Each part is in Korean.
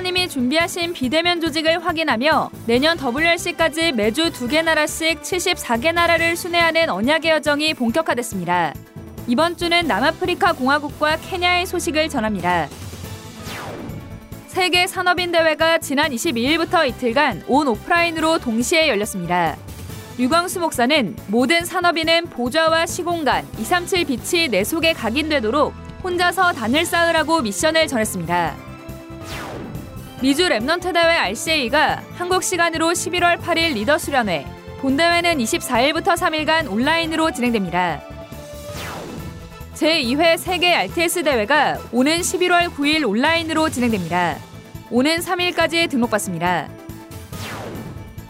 하나님이 준비하신 비대면 조직을 확인하며 내년 WRC까지 매주 두 개 나라씩 74개 나라를 순회하는 언약의 여정이 본격화됐습니다. 이번 주는 남아프리카 공화국과 케냐의 소식을 전합니다. 세계 산업인 대회가 지난 22일부터 이틀간 온 오프라인으로 동시에 열렸습니다. 유광수 목사는 모든 산업인은 보좌와 시공간 237 빛이 내 속에 각인되도록 혼자서 단을 쌓으라고 미션을 전했습니다. 미주 Remnant 대회 RCA가 한국 시간으로 11월 8일 리더 수련회, 본대회는 24일부터 3일간 온라인으로 진행됩니다. 제2회 세계 RTS 대회가 오는 11월 9일 온라인으로 진행됩니다. 오는 3일까지 등록받습니다.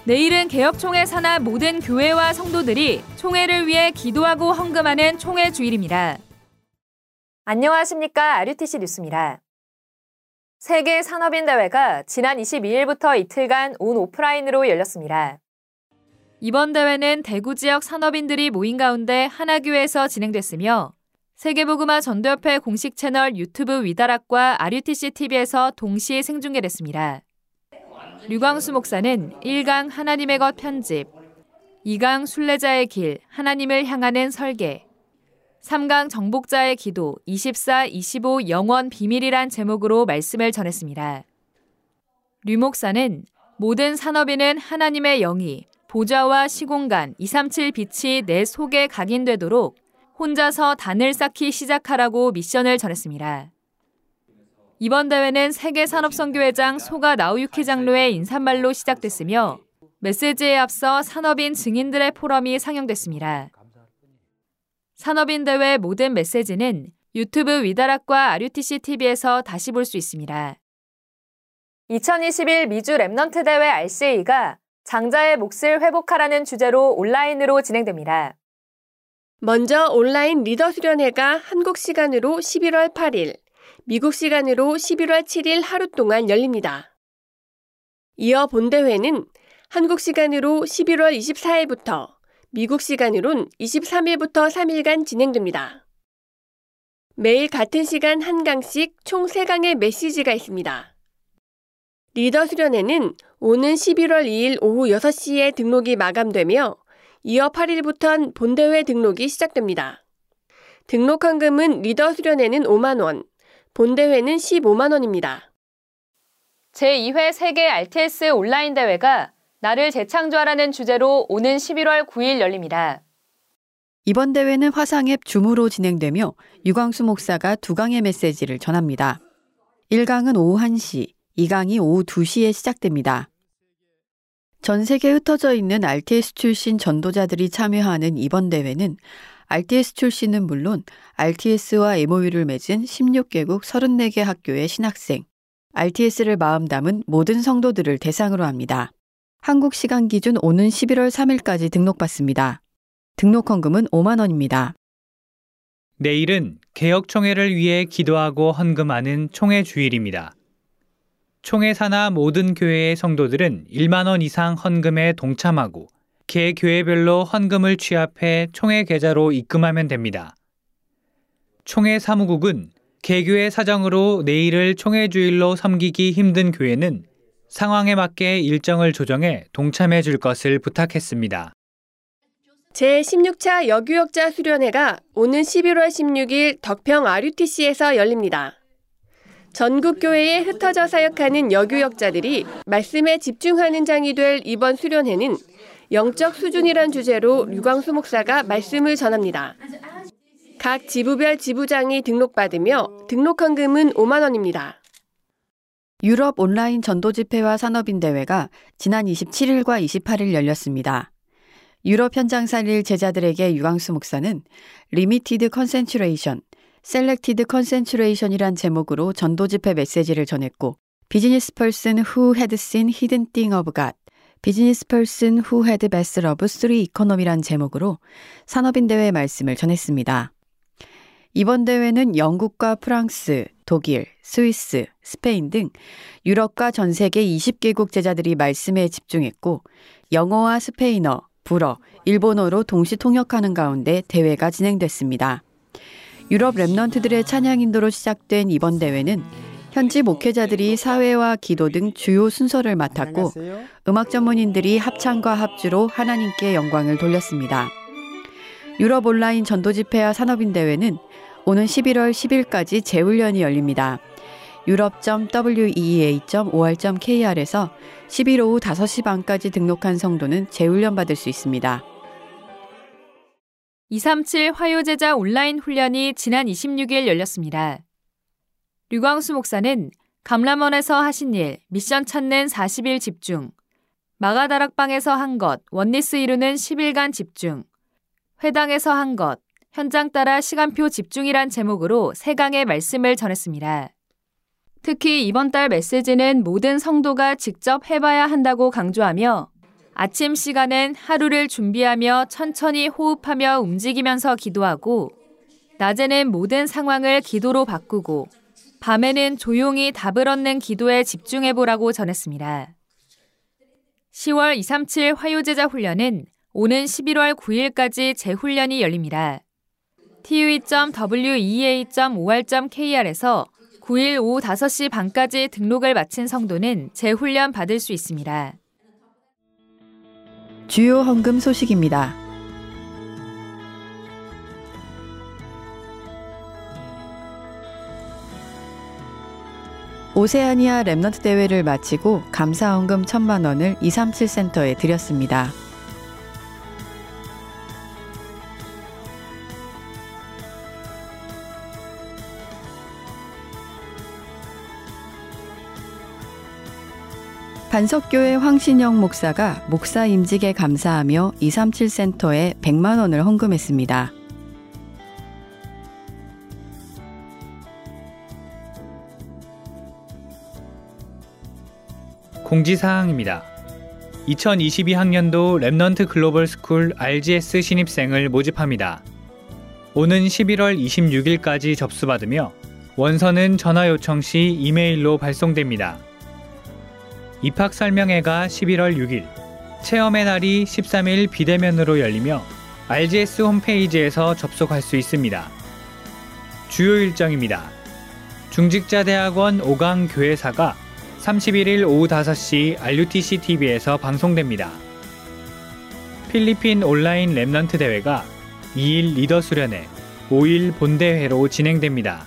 내일은 개혁총회 산하 모든 교회와 성도들이 총회를 위해 기도하고 헌금하는 총회 주일입니다. 안녕하십니까. RUTC 뉴스입니다. 세계 산업인 대회가 지난 22일부터 이틀간 온 오프라인으로 열렸습니다. 이번 대회는 대구 지역 산업인들이 모인 가운데 하나교에서 진행됐으며 세계보그마 전도협회 공식 채널 유튜브 위다락과 RUTC TV에서 동시에 생중계됐습니다. 류광수 목사는 1강 하나님의 것 편집, 2강 순례자의 길 하나님을 향하는 설계, 3강 정복자의 기도 24, 25 영원 비밀이란 제목으로 말씀을 전했습니다. 류 목사는 모든 산업인은 하나님의 영이 보좌와 시공간 237 빛이 내 속에 각인되도록 혼자서 단을 쌓기 시작하라고 미션을 전했습니다. 이번 대회는 세계 산업선교회장 소가 나우유키 장로의 인사말로 시작됐으며 메시지에 앞서 산업인 증인들의 포럼이 상영됐습니다. 산업인 대회 모든 메시지는 유튜브 위다락과 RUTC TV에서 다시 볼 수 있습니다. 2021 미주 Remnant 대회 RCA가 장자의 몫을 회복하라는 주제로 온라인으로 진행됩니다. 먼저 온라인 리더 수련회가 한국 시간으로 11월 8일, 미국 시간으로 11월 7일 하루 동안 열립니다. 이어 본대회는 한국 시간으로 11월 24일부터, 미국 시간으론 23일부터 3일간 진행됩니다. 매일 같은 시간 한 강씩 총 3강의 메시지가 있습니다. 리더 수련회는 오는 11월 2일 오후 6시에 등록이 마감되며 이어 8일부터 본대회 등록이 시작됩니다. 등록 헌금은 리더 수련회는 5만 원, 본대회는 15만 원입니다. 제2회 세계 RTS 온라인 대회가 나를 재창조하라는 주제로 오는 11월 9일 열립니다. 이번 대회는 화상앱 줌으로 진행되며 유광수 목사가 두 강의 메시지를 전합니다. 1강은 오후 1시, 2강이 오후 2시에 시작됩니다. 전 세계에 흩어져 있는 RTS 출신 전도자들이 참여하는 이번 대회는 RTS 출신은 물론 RTS와 MOU를 맺은 16개국 34개 학교의 신학생, RTS를 마음 담은 모든 성도들을 대상으로 합니다. 한국 시간 기준 오는 11월 3일까지 등록받습니다. 등록 헌금은 5만 원입니다. 내일은 개혁총회를 위해 기도하고 헌금하는 총회 주일입니다. 총회 산하 모든 교회의 성도들은 1만 원 이상 헌금에 동참하고 개 교회별로 헌금을 취합해 총회 계좌로 입금하면 됩니다. 총회 사무국은 개교회 사정으로 내일을 총회 주일로 섬기기 힘든 교회는 상황에 맞게 일정을 조정해 동참해 줄 것을 부탁했습니다. 제16차 여교역자 수련회가 오는 11월 16일 덕평 RUTC에서 열립니다. 전국 교회에 흩어져 사역하는 여교역자들이 말씀에 집중하는 장이 될 이번 수련회는 영적 수준이란 주제로 류광수 목사가 말씀을 전합니다. 각 지부별 지부장이 등록받으며 등록 헌금은 5만 원입니다. 유럽 온라인 전도 집회와 산업인 대회가 지난 27일과 28일 열렸습니다. 유럽 현장 살릴 제자들에게 유광수 목사는 Limited Concentration, Selected Concentration이란 제목으로 전도 집회 메시지를 전했고 Business Person Who Had Seen Hidden Thing of God Business Person Who Had Best Love Three Economy란 제목으로 산업인 대회 말씀을 전했습니다. 이번 대회는 영국과 프랑스, 독일, 스위스, 스페인 등 유럽과 전 세계 20개국 제자들이 말씀에 집중했고 영어와 스페인어, 불어, 일본어로 동시 통역하는 가운데 대회가 진행됐습니다. 유럽 랩넌트들의 찬양 인도로 시작된 이번 대회는 현지 목회자들이 사회와 기도 등 주요 순서를 맡았고 음악 전문인들이 합창과 합주로 하나님께 영광을 돌렸습니다. 유럽 온라인 전도 집회와 산업인 대회는 오는 11월 10일까지 재훈련이 열립니다. 유럽.weea.or.kr에서 11 오후 5시 반까지 등록한 성도는 재훈련 받을 수 있습니다. 237 화요제자 온라인 훈련이 지난 26일 열렸습니다. 류광수 목사는 감람원에서 하신 일, 미션 찾는 40일 집중, 마가다락방에서 한 것, 원리스 이루는 10일간 집중, 회당에서 한 것, 현장 따라 시간표 집중이란 제목으로 세 강의 말씀을 전했습니다. 특히 이번 달 메시지는 모든 성도가 직접 해봐야 한다고 강조하며 아침 시간엔 하루를 준비하며 천천히 호흡하며 움직이면서 기도하고 낮에는 모든 상황을 기도로 바꾸고 밤에는 조용히 답을 얻는 기도에 집중해 보라고 전했습니다. 10월 237 화요제자 훈련은 오는 11월 9일까지 재훈련이 열립니다. tue.wea.or.kr에서 9일 오후 5시 반까지 등록을 마친 성도는 재훈련 받을 수 있습니다. 주요 헌금 소식입니다. 오세아니아 Remnant 대회를 마치고 감사 헌금 천만 원을 237 센터에 드렸습니다. 반석교회 황신영 목사가 목사 임직에 감사하며 237 센터에 100만 원을 헌금했습니다. 공지사항입니다. 2022학년도 Remnant Global School RGS 신입생을 모집합니다. 오는 11월 26일까지 접수받으며 원서는 전화 요청 시 이메일로 발송됩니다. 입학 설명회가 11월 6일, 체험의 날이 13일 비대면으로 열리며 RGS 홈페이지에서 접속할 수 있습니다. 주요 일정입니다. 중직자대학원 5강 교회사가 31일 오후 5시 RUTC TV에서 방송됩니다. 필리핀 온라인 Remnant 대회가 2일 리더 수련회, 5일 본대회로 진행됩니다.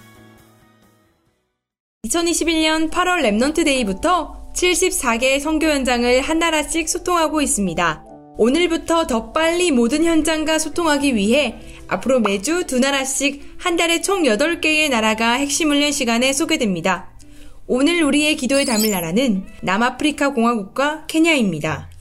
2021년 8월 Remnant Day부터 74개의 선교 현장을 한 나라씩 소통하고 있습니다. 오늘부터 더 빨리 모든 현장과 소통하기 위해 앞으로 매주 두 나라씩 한 달에 총 8개의 나라가 핵심 훈련 시간에 소개됩니다. 오늘 우리의 기도에 담을 나라는 남아프리카 공화국과 케냐입니다.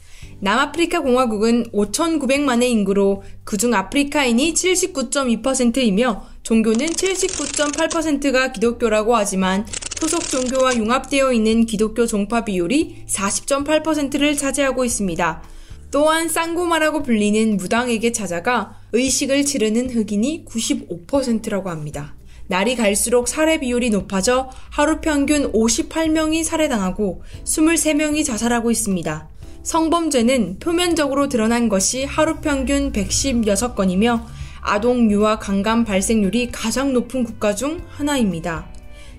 남아프리카 공화국은 5,900만의 인구로 그중 아프리카인이 79.2%이며 종교는 79.8%가 기독교라고 하지만 소속 종교와 융합되어 있는 기독교 종파 비율이 40.8%를 차지하고 있습니다. 또한 쌍고마라고 불리는 무당에게 찾아가 의식을 치르는 흑인이 95%라고 합니다. 날이 갈수록 살해 비율이 높아져 하루 평균 58명이 살해당하고 23명이 자살하고 있습니다. 성범죄는 표면적으로 드러난 것이 하루 평균 116건이며 아동 유아 강간 발생률이 가장 높은 국가 중 하나입니다.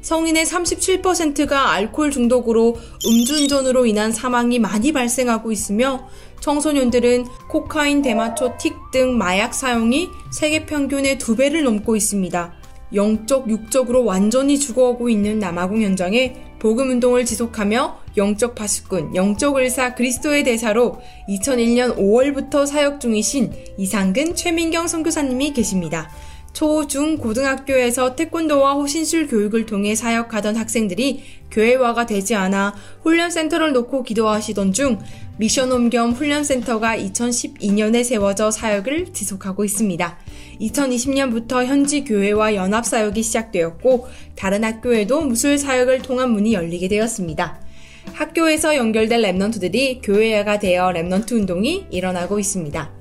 성인의 37%가 알코올 중독으로 음주운전으로 인한 사망이 많이 발생하고 있으며 청소년들은 코카인, 대마초, 틱 등 마약 사용이 세계 평균의 두 배를 넘고 있습니다. 영적, 육적으로 완전히 죽어가고 있는 남아공 현장에 복음 운동을 지속하며 영적 파수꾼, 영적 의사 그리스도의 대사로 2001년 5월부터 사역 중이신 이상근 최민경 선교사님이 계십니다. 초, 중, 고등학교에서 태권도와 호신술 교육을 통해 사역하던 학생들이 교회화가 되지 않아 훈련센터를 놓고 기도하시던 중 mission home 겸 훈련센터가 2012년에 세워져 사역을 지속하고 있습니다. 2020년부터 현지 교회와 연합 사역이 시작되었고 다른 학교에도 무술 사역을 통한 문이 열리게 되었습니다. 학교에서 연결된 Remnant들이 교회화가 되어 Remnant 운동이 일어나고 있습니다.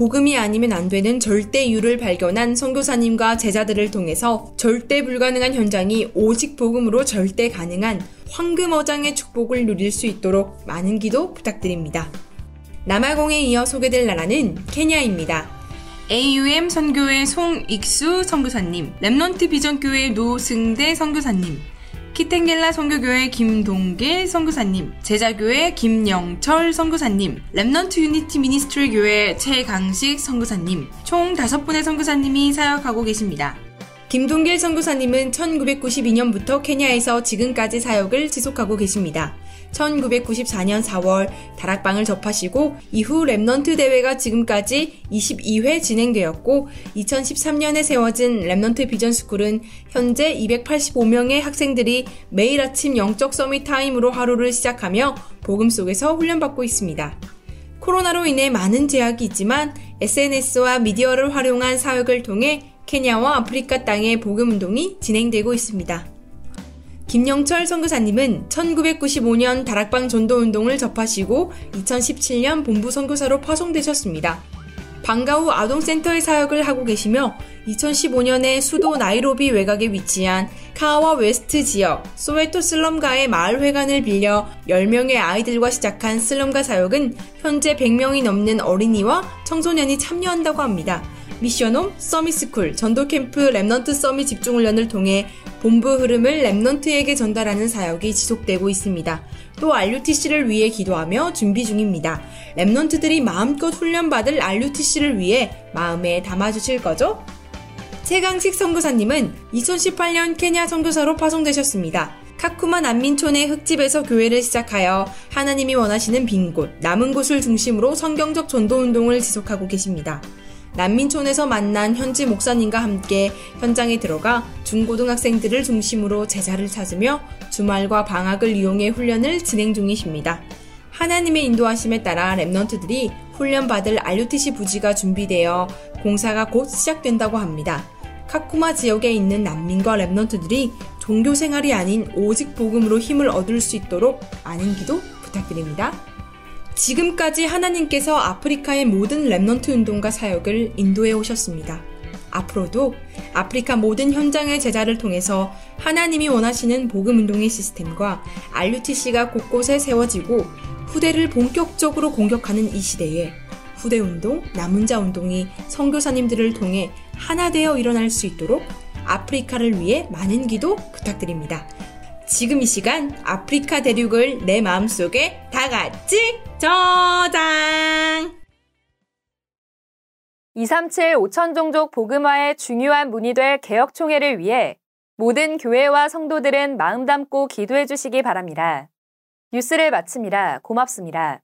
복음이 아니면 안 되는 절대 이유를 발견한 선교사님과 제자들을 통해서 절대 불가능한 현장이 오직 복음으로 절대 가능한 황금어장의 축복을 누릴 수 있도록 많은 기도 부탁드립니다. 남아공에 이어 소개될 나라는 케냐입니다. AUM 선교회 송익수 선교사님, Remnant 비전교회 노승대 선교사님, 키텐겔라 선교교회 김동길 선교사님, 제자교회 김영철 선교사님, Remnant Unity Ministry 교회 최강식 선교사님, 총 다섯 분의 선교사님이 사역하고 계십니다. 김동길 선교사님은 1992년부터 케냐에서 지금까지 사역을 지속하고 계십니다. 1994년 4월 다락방을 접하시고 이후 Remnant 대회가 지금까지 22회 진행되었고 2013년에 세워진 Remnant Vision School은 현재 285명의 학생들이 매일 아침 영적 summit time으로 하루를 시작하며 복음 속에서 훈련받고 있습니다. 코로나로 인해 많은 제약이 있지만 SNS와 미디어를 활용한 사역을 통해 케냐와 아프리카 땅의 복음 운동이 진행되고 있습니다. 김영철 선교사님은 1995년 다락방 전도 운동을 접하시고 2017년 본부 선교사로 파송되셨습니다. 방과 후 아동센터의 사역을 하고 계시며 2015년에 수도 나이로비 외곽에 위치한 카와 웨스트 지역 소웨토 슬럼가의 마을 회관을 빌려 10명의 아이들과 시작한 슬럼가 사역은 현재 100명이 넘는 어린이와 청소년이 참여한다고 합니다. mission home, summit school, 전도캠프, Remnant summit 집중훈련을 통해 본부 흐름을 Remnant에게 전달하는 사역이 지속되고 있습니다. 또 RUTC를 위해 기도하며 준비 중입니다. Remnant들이 마음껏 훈련받을 RUTC를 위해 마음에 담아주실 거죠? 최강식 선교사님은 2018년 케냐 선교사로 파송되셨습니다. 카쿠마 난민촌의 흙집에서 교회를 시작하여 하나님이 원하시는 빈 곳, 남은 곳을 중심으로 성경적 전도 운동을 지속하고 계십니다. 난민촌에서 만난 현지 목사님과 함께 현장에 들어가 중고등학생들을 중심으로 제자를 찾으며 주말과 방학을 이용해 훈련을 진행 중이십니다. 하나님의 인도하심에 따라 랩넌트들이 훈련받을 RUTC 부지가 준비되어 공사가 곧 시작된다고 합니다. 카쿠마 지역에 있는 난민과 랩넌트들이 종교 생활이 아닌 오직 복음으로 힘을 얻을 수 있도록 많은 기도 부탁드립니다. 지금까지 하나님께서 아프리카의 모든 Remnant 운동과 사역을 인도해 오셨습니다. 앞으로도 아프리카 모든 현장의 제자를 통해서 하나님이 원하시는 복음 운동의 시스템과 RUTC가 곳곳에 세워지고 후대를 본격적으로 공격하는 이 시대에 후대 운동, 남은 자 운동이 선교사님들을 통해 하나 되어 일어날 수 있도록 아프리카를 위해 많은 기도 부탁드립니다. 지금 이 시간 아프리카 대륙을 내 마음속에 다 같이 저장! 237 5천 종족 복음화의 중요한 문이 될 개혁 총회를 위해 모든 교회와 성도들은 마음 담고 기도해 주시기 바랍니다. 뉴스를 마칩니다. 고맙습니다.